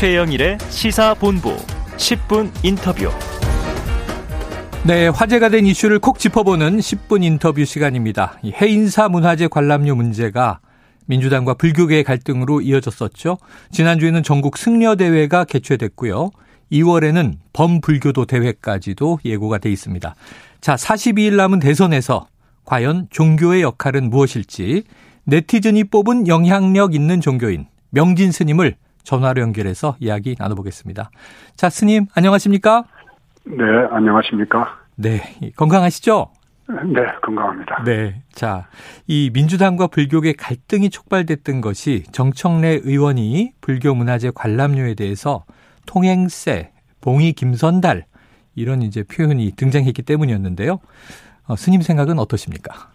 최영일의 시사본부 10분 인터뷰. 네, 화제가 된 이슈를 콕 짚어보는 10분 인터뷰 시간입니다. 해인사 문화재 관람료 문제가 민주당과 불교계의 갈등으로 이어졌었죠. 지난주에는 전국 승려 대회가 개최됐고요. 2월에는 범불교도 대회까지도 예고가 돼 있습니다. 자, 42일 남은 대선에서 과연 종교의 역할은 무엇일지 네티즌이 뽑은 영향력 있는 종교인 명진 스님을 전화로 연결해서 이야기 나눠보겠습니다. 자, 스님, 안녕하십니까? 네, 안녕하십니까? 네, 건강하시죠? 네, 건강합니다. 네. 자, 이 민주당과 불교계 갈등이 촉발됐던 것이 정청래 의원이 불교 문화재 관람료에 대해서 통행세, 봉이 김선달 이런 이제 표현이 등장했기 때문이었는데요. 어, 스님 생각은 어떠십니까?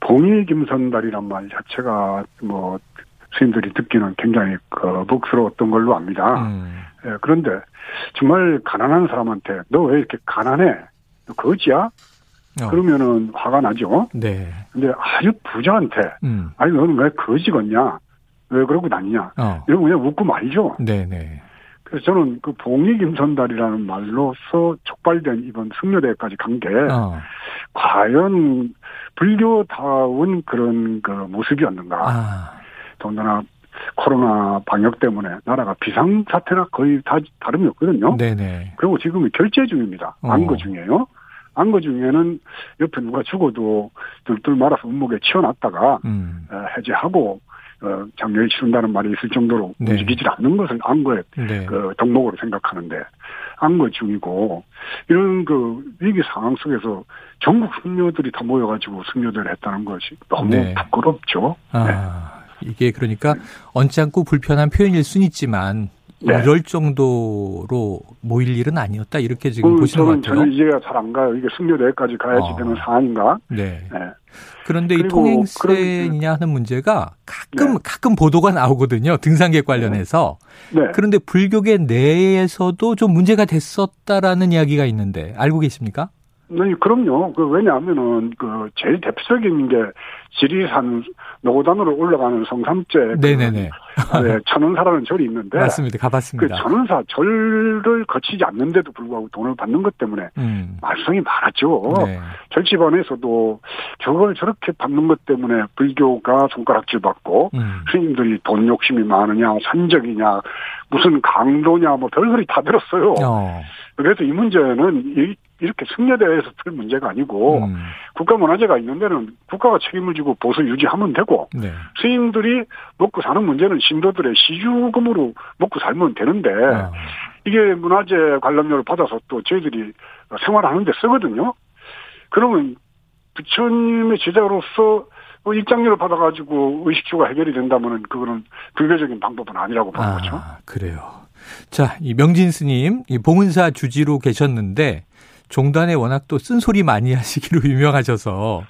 봉이 김선달이란 말 자체가 뭐 스님들이 듣기는 굉장히 거북스러웠던 걸로 압니다. 음. 예, 그런데 정말 가난한 사람한테 너 왜 이렇게 가난해? 너 거지야? 어. 그러면은 화가 나죠. 네. 근데 아주 부자한테 음. 아니 너는 왜 거지겠냐? 왜 그러고 다니냐? 어. 이런 그냥 웃고 말이죠. 네네. 그래서 저는 그 봉이 김선달이라는 말로서 촉발된 이번 승려대회까지 간게 어. 과연 불교다운 그런 그 모습이었는가? 아. 더군다나 코로나 방역 때문에 나라가 비상사태나 거의 다 다름이 없거든요. 네네. 그리고 지금 결제 중입니다. 어. 안거 중이에요. 안거 중에는 옆에 누가 죽어도 들들 말아서 운목에 치워놨다가 음. 해제하고 어, 장려에 치른다는 말이 있을 정도로 네. 움직이질 않는 것을 안거의 네. 그 덕목으로 생각하는데 안거 중이고 이런 그 위기 상황 속에서 전국 승려들이 다 모여가지고 승려대를 했다는 것이 너무 네. 부끄럽죠. 아. 네. 이게 그러니까 언짢 않고 불편한 표현일 수는 있지만 네. 이럴 정도로 모일 일은 아니었다 이렇게 지금 그, 보시는 것 같아요. 저는 이해가 잘 안 가요. 이게 승려대회까지 가야지 어. 되는 사안인가? 네. 네. 그런데 이 통행세냐 하는 문제가 가끔 네. 가끔 보도가 나오거든요. 등산객 관련해서. 네. 그런데 불교계 내에서도 좀 문제가 됐었다라는 이야기가 있는데 알고 계십니까? 네, 그럼요. 그 왜냐하면은 그 제일 대표적인 게 지리산 노고단으로 올라가는 성삼제 그 네네네. 네, 천원사라는 절이 있는데 맞습니다. 가봤습니다. 그 천원사 절을 거치지 않는데도 불구하고 돈을 받는 것 때문에 음. 말썽이 많았죠. 네. 절집안에서도 저걸 저렇게 받는 것 때문에 불교가 손가락질 받고 음. 스님들이 돈 욕심이 많으냐 산적이냐 무슨 강도냐 뭐 별소리 다 들었어요. 어. 그래서 이 문제는 이 이렇게 승려대회에서 풀 문제가 아니고 음. 국가문화재가 있는 데는 국가가 책임을 지고 보수 유지하면 되고 네. 스님들이 먹고 사는 문제는 신도들의 시주금으로 먹고 살면 되는데 아. 이게 문화재 관람료를 받아서 또 저희들이 생활하는데 쓰거든요. 그러면 부처님의 제자로서 입장료를 받아가지고 의식주가 해결이 된다면은 그거는 불교적인 방법은 아니라고 보는 아, 거죠. 그래요. 자, 이 명진 스님, 이 봉은사 주지로 계셨는데 종단에 워낙 또 쓴소리 많이 하시기로 유명하셔서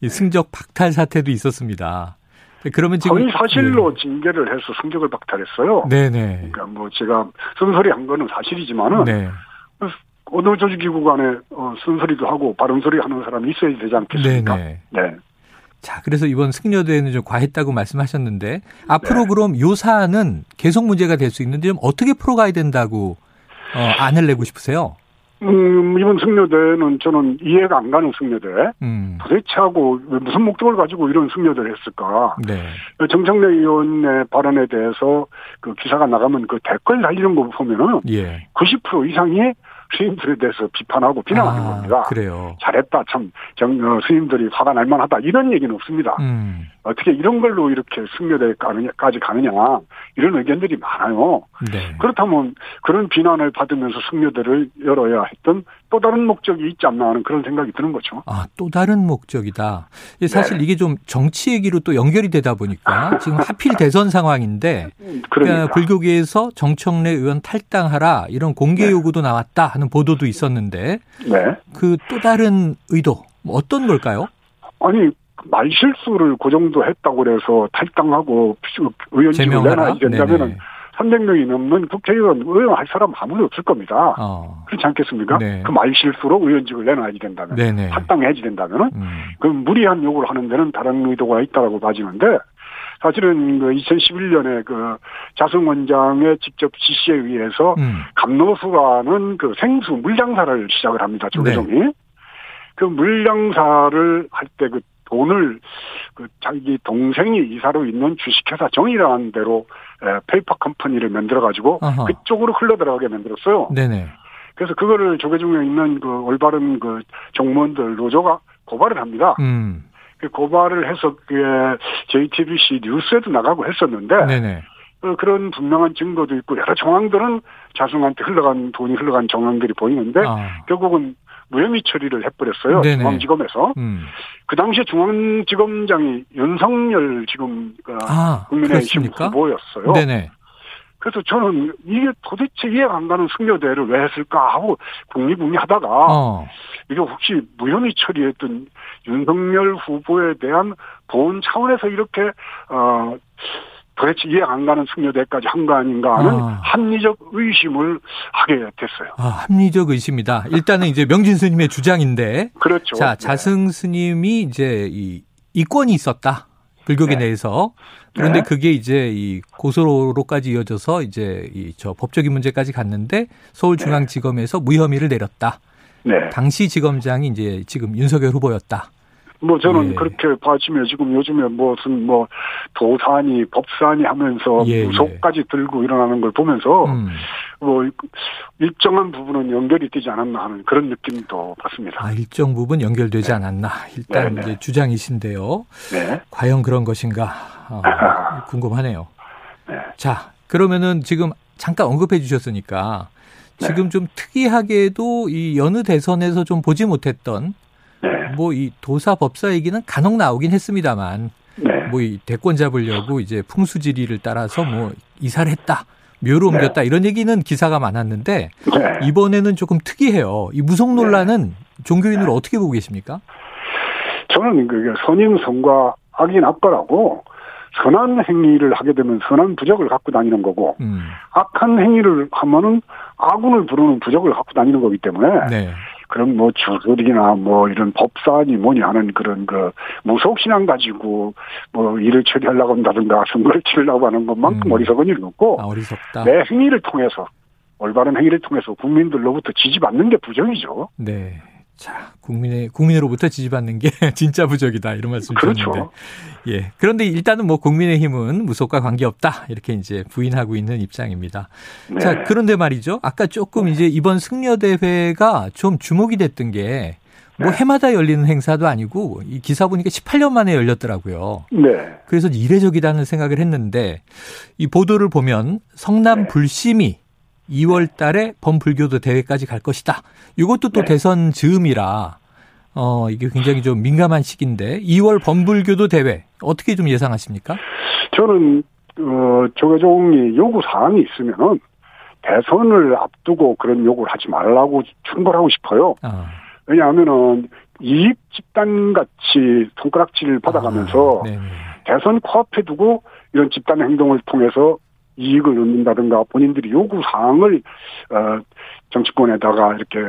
이 승적 박탈 사태도 있었습니다. 그러면 지금 거의 사실로 네. 징계를 해서 승적을 박탈했어요. 네네. 그러니까 뭐 제가 쓴소리 한 거는 사실이지만은 네. 어느 조직기구 간에 어, 쓴소리도 하고 바른소리 하는 사람이 있어야 되지 않겠습니까? 네네. 네. 자, 그래서 이번 승려대회는 좀 과했다고 말씀하셨는데 앞으로 네. 그럼 요 사안은 계속 문제가 될 수 있는데 좀 어떻게 풀어가야 된다고 어, 안을 내고 싶으세요? 음, 이번 승려대는 저는 이해가 안 가는 승려대. 음. 도대체 하고 무슨 목적을 가지고 이런 승려대를 했을까. 네. 정청래 의원의 발언에 대해서 그 기사가 나가면 그 댓글 달리는 거 보면은 예. 90% 이상이 스님들에 대해서 비판하고 비난하는 아, 겁니다. 그래요. 잘했다. 참, 정, 어, 스님들이 화가 날 만하다. 이런 얘기는 없습니다. 음. 어떻게 이런 걸로 이렇게 승려대까지 가느냐. 이런 의견들이 많아요. 네. 그렇다면 그런 비난을 받으면서 승려대를 열어야 했던 또 다른 목적이 있지 않나 하는 그런 생각이 드는 거죠. 아, 또 다른 목적이다. 사실 네. 이게 좀 정치 얘기로 또 연결이 되다 보니까 지금 하필 대선 상황인데 그러니까 불교계에서 정청래 의원 탈당하라 이런 공개 네. 요구도 나왔다 하는 보도도 있었는데 네. 그또 다른 의도 뭐 어떤 걸까요? 아니 말실수를 그 정도 했다고 그래서 탈당하고 의원직을 내놔야 된다면은 300명이 넘는 국회의원 의원 할 사람 아무도 없을 겁니다. 어. 그렇지 않겠습니까? 네. 그 말실수로 의원직을 내놔야 된다면 네네. 탈당해야지 된다면은 음. 그 무리한 요구를 하는 데는 다른 의도가 있다라고 봐지는데 사실은 그 2011년에 그 자승 원장의 직접 지시에 의해서 음. 감노수가는 그 생수 물장사를 시작을 합니다. 조계종이. 네. 그 물량사를 할 때 그 돈을 그 자기 동생이 이사로 있는 주식회사 정이라는 데로 페이퍼 컴퍼니를 만들어 가지고 그쪽으로 흘러 들어가게 만들었어요. 네네. 그래서 그거를 조계종에 있는 그 올바른 그 종무원들 노조가 고발을 합니다. 음. 그 고발을 해서 그 JTBC 뉴스에도 나가고 했었는데 네네. 어, 그런 분명한 증거도 있고 여러 정황들은 자승한테 흘러간 돈이 흘러간 정황들이 보이는데 아. 결국은 무혐의 처리를 해버렸어요. 네네. 중앙지검에서. 음. 그 당시에 중앙지검장이 윤석열 지금 그 아, 국민의힘 후보였어요. 네네. 그래서 저는 이게 도대체 이해가 안 가는 승려대를 왜 했을까 하고 궁리궁리하다가 어. 이게 혹시 무혐의 처리했던 윤석열 후보에 대한 보훈 차원에서 이렇게 어 도대체 이해 안 가는 승려대까지 한 거 아닌가 하는 아. 합리적 의심을 하게 됐어요. 아, 합리적 의심이다. 일단은 이제 명진 스님의 주장인데. 그렇죠. 자, 네. 자승 스님이 이제 이 이권이 있었다. 불교계 네. 내에서. 그런데 네. 그게 이제 이 고소로까지 이어져서 이제 이 저 법적인 문제까지 갔는데 서울중앙지검에서 네. 무혐의를 내렸다. 네. 당시 지검장이 이제 지금 윤석열 후보였다. 뭐 저는 예. 그렇게 봐주면 지금 요즘에 무슨 뭐 도산이 법산이 하면서 예, 무속까지 예. 들고 일어나는 걸 보면서 음. 뭐 일정한 부분은 연결이 되지 않았나 하는 그런 느낌도 받습니다. 아, 일정 부분 연결되지 네. 않았나 일단 네, 네. 이제 주장이신데요. 네. 과연 그런 것인가 어, 궁금하네요. 네. 자 그러면은 지금 잠깐 언급해 주셨으니까 네. 지금 좀 특이하게도 이 여느 대선에서 좀 보지 못했던 네. 뭐 이 도사 법사 얘기는 간혹 나오긴 했습니다만 네. 뭐이 대권 잡으려고 이제 풍수지리를 따라서 뭐 이사를 했다. 묘로 네. 옮겼다 네. 이런 얘기는 기사가 많았는데 네. 이번에는 조금 특이해요. 이 무속 논란은 네. 종교인으로 어떻게 보고 계십니까? 저는 그게 선임성과 악인 악과라고 선한 행위를 하게 되면 선한 부적을 갖고 다니는 거고 음. 악한 행위를 하면은 아군을 부르는 부적을 갖고 다니는 거기 때문에 네. 그런 뭐 주술이나 뭐 이런 법사니 뭐니 하는 그런 그 무속신앙 가지고 뭐 일을 처리하려고 한다든가 선거를 치르려고 하는 것만큼 음. 어리석은 일은 없고 아, 어리석다. 내 행위를 통해서 올바른 행위를 통해서 국민들로부터 지지받는 게 부정이죠. 네. 자, 국민의 국민으로부터 지지받는 게 진짜 부적이다 이런 말씀 주셨는데. 그렇죠. 예. 그런데 일단은 뭐 국민의힘은 무속과 관계없다 이렇게 이제 부인하고 있는 입장입니다. 네. 자, 그런데 말이죠. 아까 조금 이제 이번 승려 대회가 좀 주목이 됐던 게. 뭐 네. 해마다 열리는 행사도 아니고 이 기사 보니까 18년 만에 열렸더라고요. 네. 그래서 이례적이다는 생각을 했는데 이 보도를 보면 성남 네. 불심이 2월 달에 범불교도 대회까지 갈 것이다. 이것도 또 네. 대선 즈음이라 어, 이게 굉장히 좀 민감한 시기인데 2월 범불교도 대회 어떻게 좀 예상하십니까? 저는 어, 조계종이 요구 사항이 있으면은 대선을 앞두고 그런 요구를 하지 말라고 충고하고 싶어요. 아. 왜냐하면은 이익 집단 같이 손가락질을 받아가면서 아, 대선 코앞에 두고 이런 집단 행동을 통해서 이익을 얻는다든가 본인들이 요구 사항을 어 정치권에다가 이렇게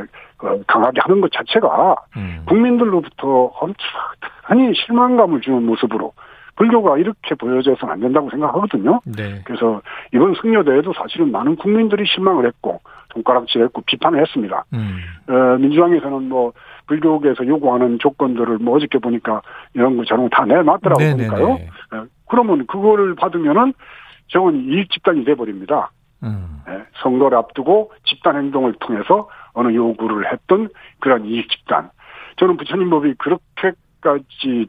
어, 강하게 하는 것 자체가 음. 국민들로부터 엄청나니 실망감을 주는 모습으로 불교가 이렇게 보여져서는 안 된다고 생각하거든요. 네. 그래서 이번 승려대회도 사실은 많은 국민들이 실망을 했고 손가락질했고 비판을 했습니다. 음. 어, 민주당에서는 뭐 불교계에서 요구하는 조건들을 뭐 어저께 보니까 이런 거 저런 거 다 내놨더라고 네네네. 보니까요. 어, 그러면 그거를 받으면은 저건 이익 집단이 돼버립니다. 음. 네, 선거를 앞두고 집단 행동을 통해서 어느 요구를 했던 그런 이익 집단. 저는 부처님 법이 그렇게까지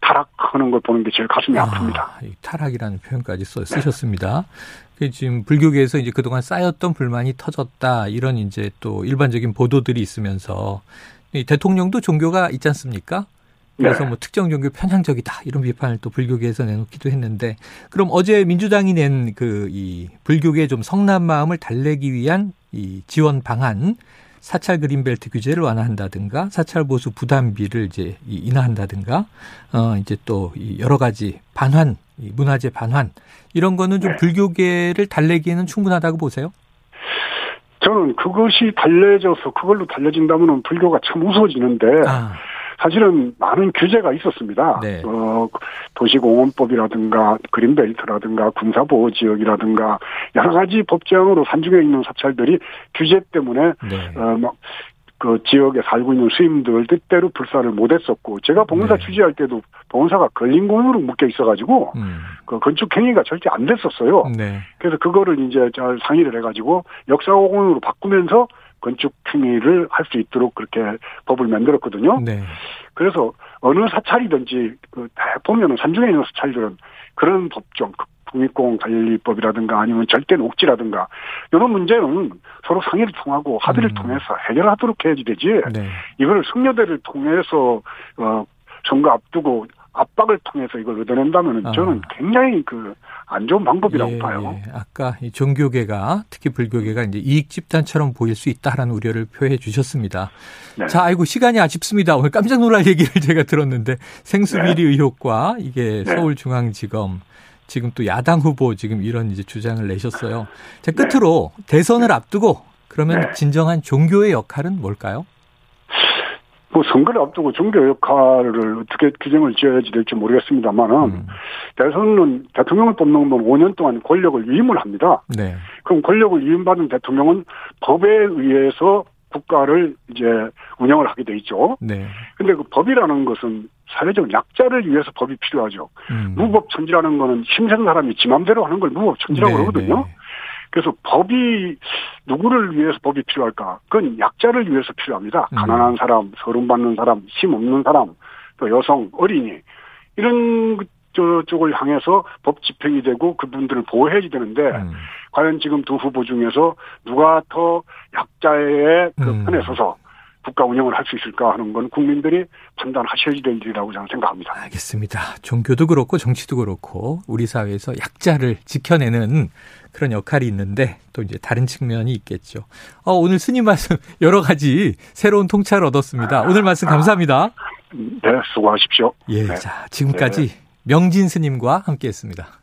타락하는 걸 보는 게 제일 가슴이 아, 픕니다 타락이라는 표현까지 써, 쓰셨습니다. 지금 불교계에서 이제 그동안 쌓였던 불만이 터졌다 이런 이제 또 일반적인 보도들이 있으면서 대통령도 종교가 있지 않습니까? 그래서 네. 뭐 특정 종교 편향적이다 이런 비판을 또 불교계에서 내놓기도 했는데 그럼 어제 민주당이 낸 그 이 불교계 좀 성난 마음을 달래기 위한 이 지원 방안 사찰 그린벨트 규제를 완화한다든가 사찰 보수 부담비를 이제 인하한다든가 어 이제 또 여러 가지 반환 문화재 반환 이런 거는 좀 네. 불교계를 달래기에는 충분하다고 보세요? 저는 그것이 달래져서 그걸로 달래진다면 불교가 참 무서워지는데 아. 사실은 많은 규제가 있었습니다. 네. 어, 도시공원법이라든가 그린벨트라든가 군사보호지역이라든가 여러 가지 법정으로 산중에 있는 사찰들이 규제 때문에 네. 어, 막, 그 지역에 살고 있는 스님들 뜻대로 불사를 못했었고 제가 봉사 네. 취재할 때도 봉사가 걸린공으로 묶여 있어가지고 음. 그 건축 행위가 절대 안 됐었어요. 네. 그래서 그거를 이제 잘 상의를 해가지고 역사공원으로 바꾸면서 건축 행위를 할 수 있도록 그렇게 법을 만들었거든요. 네. 그래서 어느 사찰이든지 그 보면은 산중에 있는 사찰들은 그런 법정 그 국립공원관리법이라든가 아니면 절대 녹지라든가 이런 문제는 서로 상의를 통하고 합의를 음. 통해서 해결하도록 해야지 되지. 네. 이걸 승려대를 통해서 어 선거 앞두고 압박을 통해서 이걸 얻어낸다면은 아. 저는 굉장히 그 안 좋은 방법이라고 예, 봐요. 예. 아까 이 종교계가 특히 불교계가 이제 이익 집단처럼 보일 수 있다라는 우려를 표해 주셨습니다. 네. 자, 아이고 시간이 아쉽습니다. 오늘 깜짝 놀랄 얘기를 제가 들었는데 생수비리 의혹과 이게 네. 서울중앙지검 지금 또 야당 후보 지금 이런 이제 주장을 내셨어요. 자, 끝으로 대선을 앞두고 그러면 네. 진정한 종교의 역할은 뭘까요? 뭐 선거를 앞두고 종교 역할을 어떻게 규정을 지어야지 될지 모르겠습니다만은 음. 대선은 대통령을 뽑는 건 5년 동안 권력을 위임을 합니다. 네. 그럼 권력을 위임받은 대통령은 법에 의해서 국가를 이제 운영을 하게 돼 있죠. 네. 근데 그 법이라는 것은 사회적 약자를 위해서 법이 필요하죠. 음. 무법천지라는 거는 힘센 사람이 지 맘대로 하는 걸 무법천지라고 네, 그러거든요. 네. 그래서 법이 누구를 위해서 법이 필요할까? 그건 약자를 위해서 필요합니다. 음. 가난한 사람, 서름받는 사람, 힘 없는 사람, 또 여성, 어린이 이런 그- 저 쪽을 향해서 법 집행이 되고 그분들을 보호해야 되는데 음. 과연 지금 두 후보 중에서 누가 더 약자의 그 음. 편에 서서 국가 운영을 할 수 있을까 하는 건 국민들이 판단하셔야 될 일이라고 저는 생각합니다. 알겠습니다. 종교도 그렇고 정치도 그렇고 우리 사회에서 약자를 지켜내는 그런 역할이 있는데 또 이제 다른 측면이 있겠죠. 어, 오늘 스님 말씀 여러 가지 새로운 통찰을 얻었습니다. 오늘 말씀 감사합니다. 네, 수고하십시오. 예, 네. 자 지금까지 명진 스님과 함께했습니다.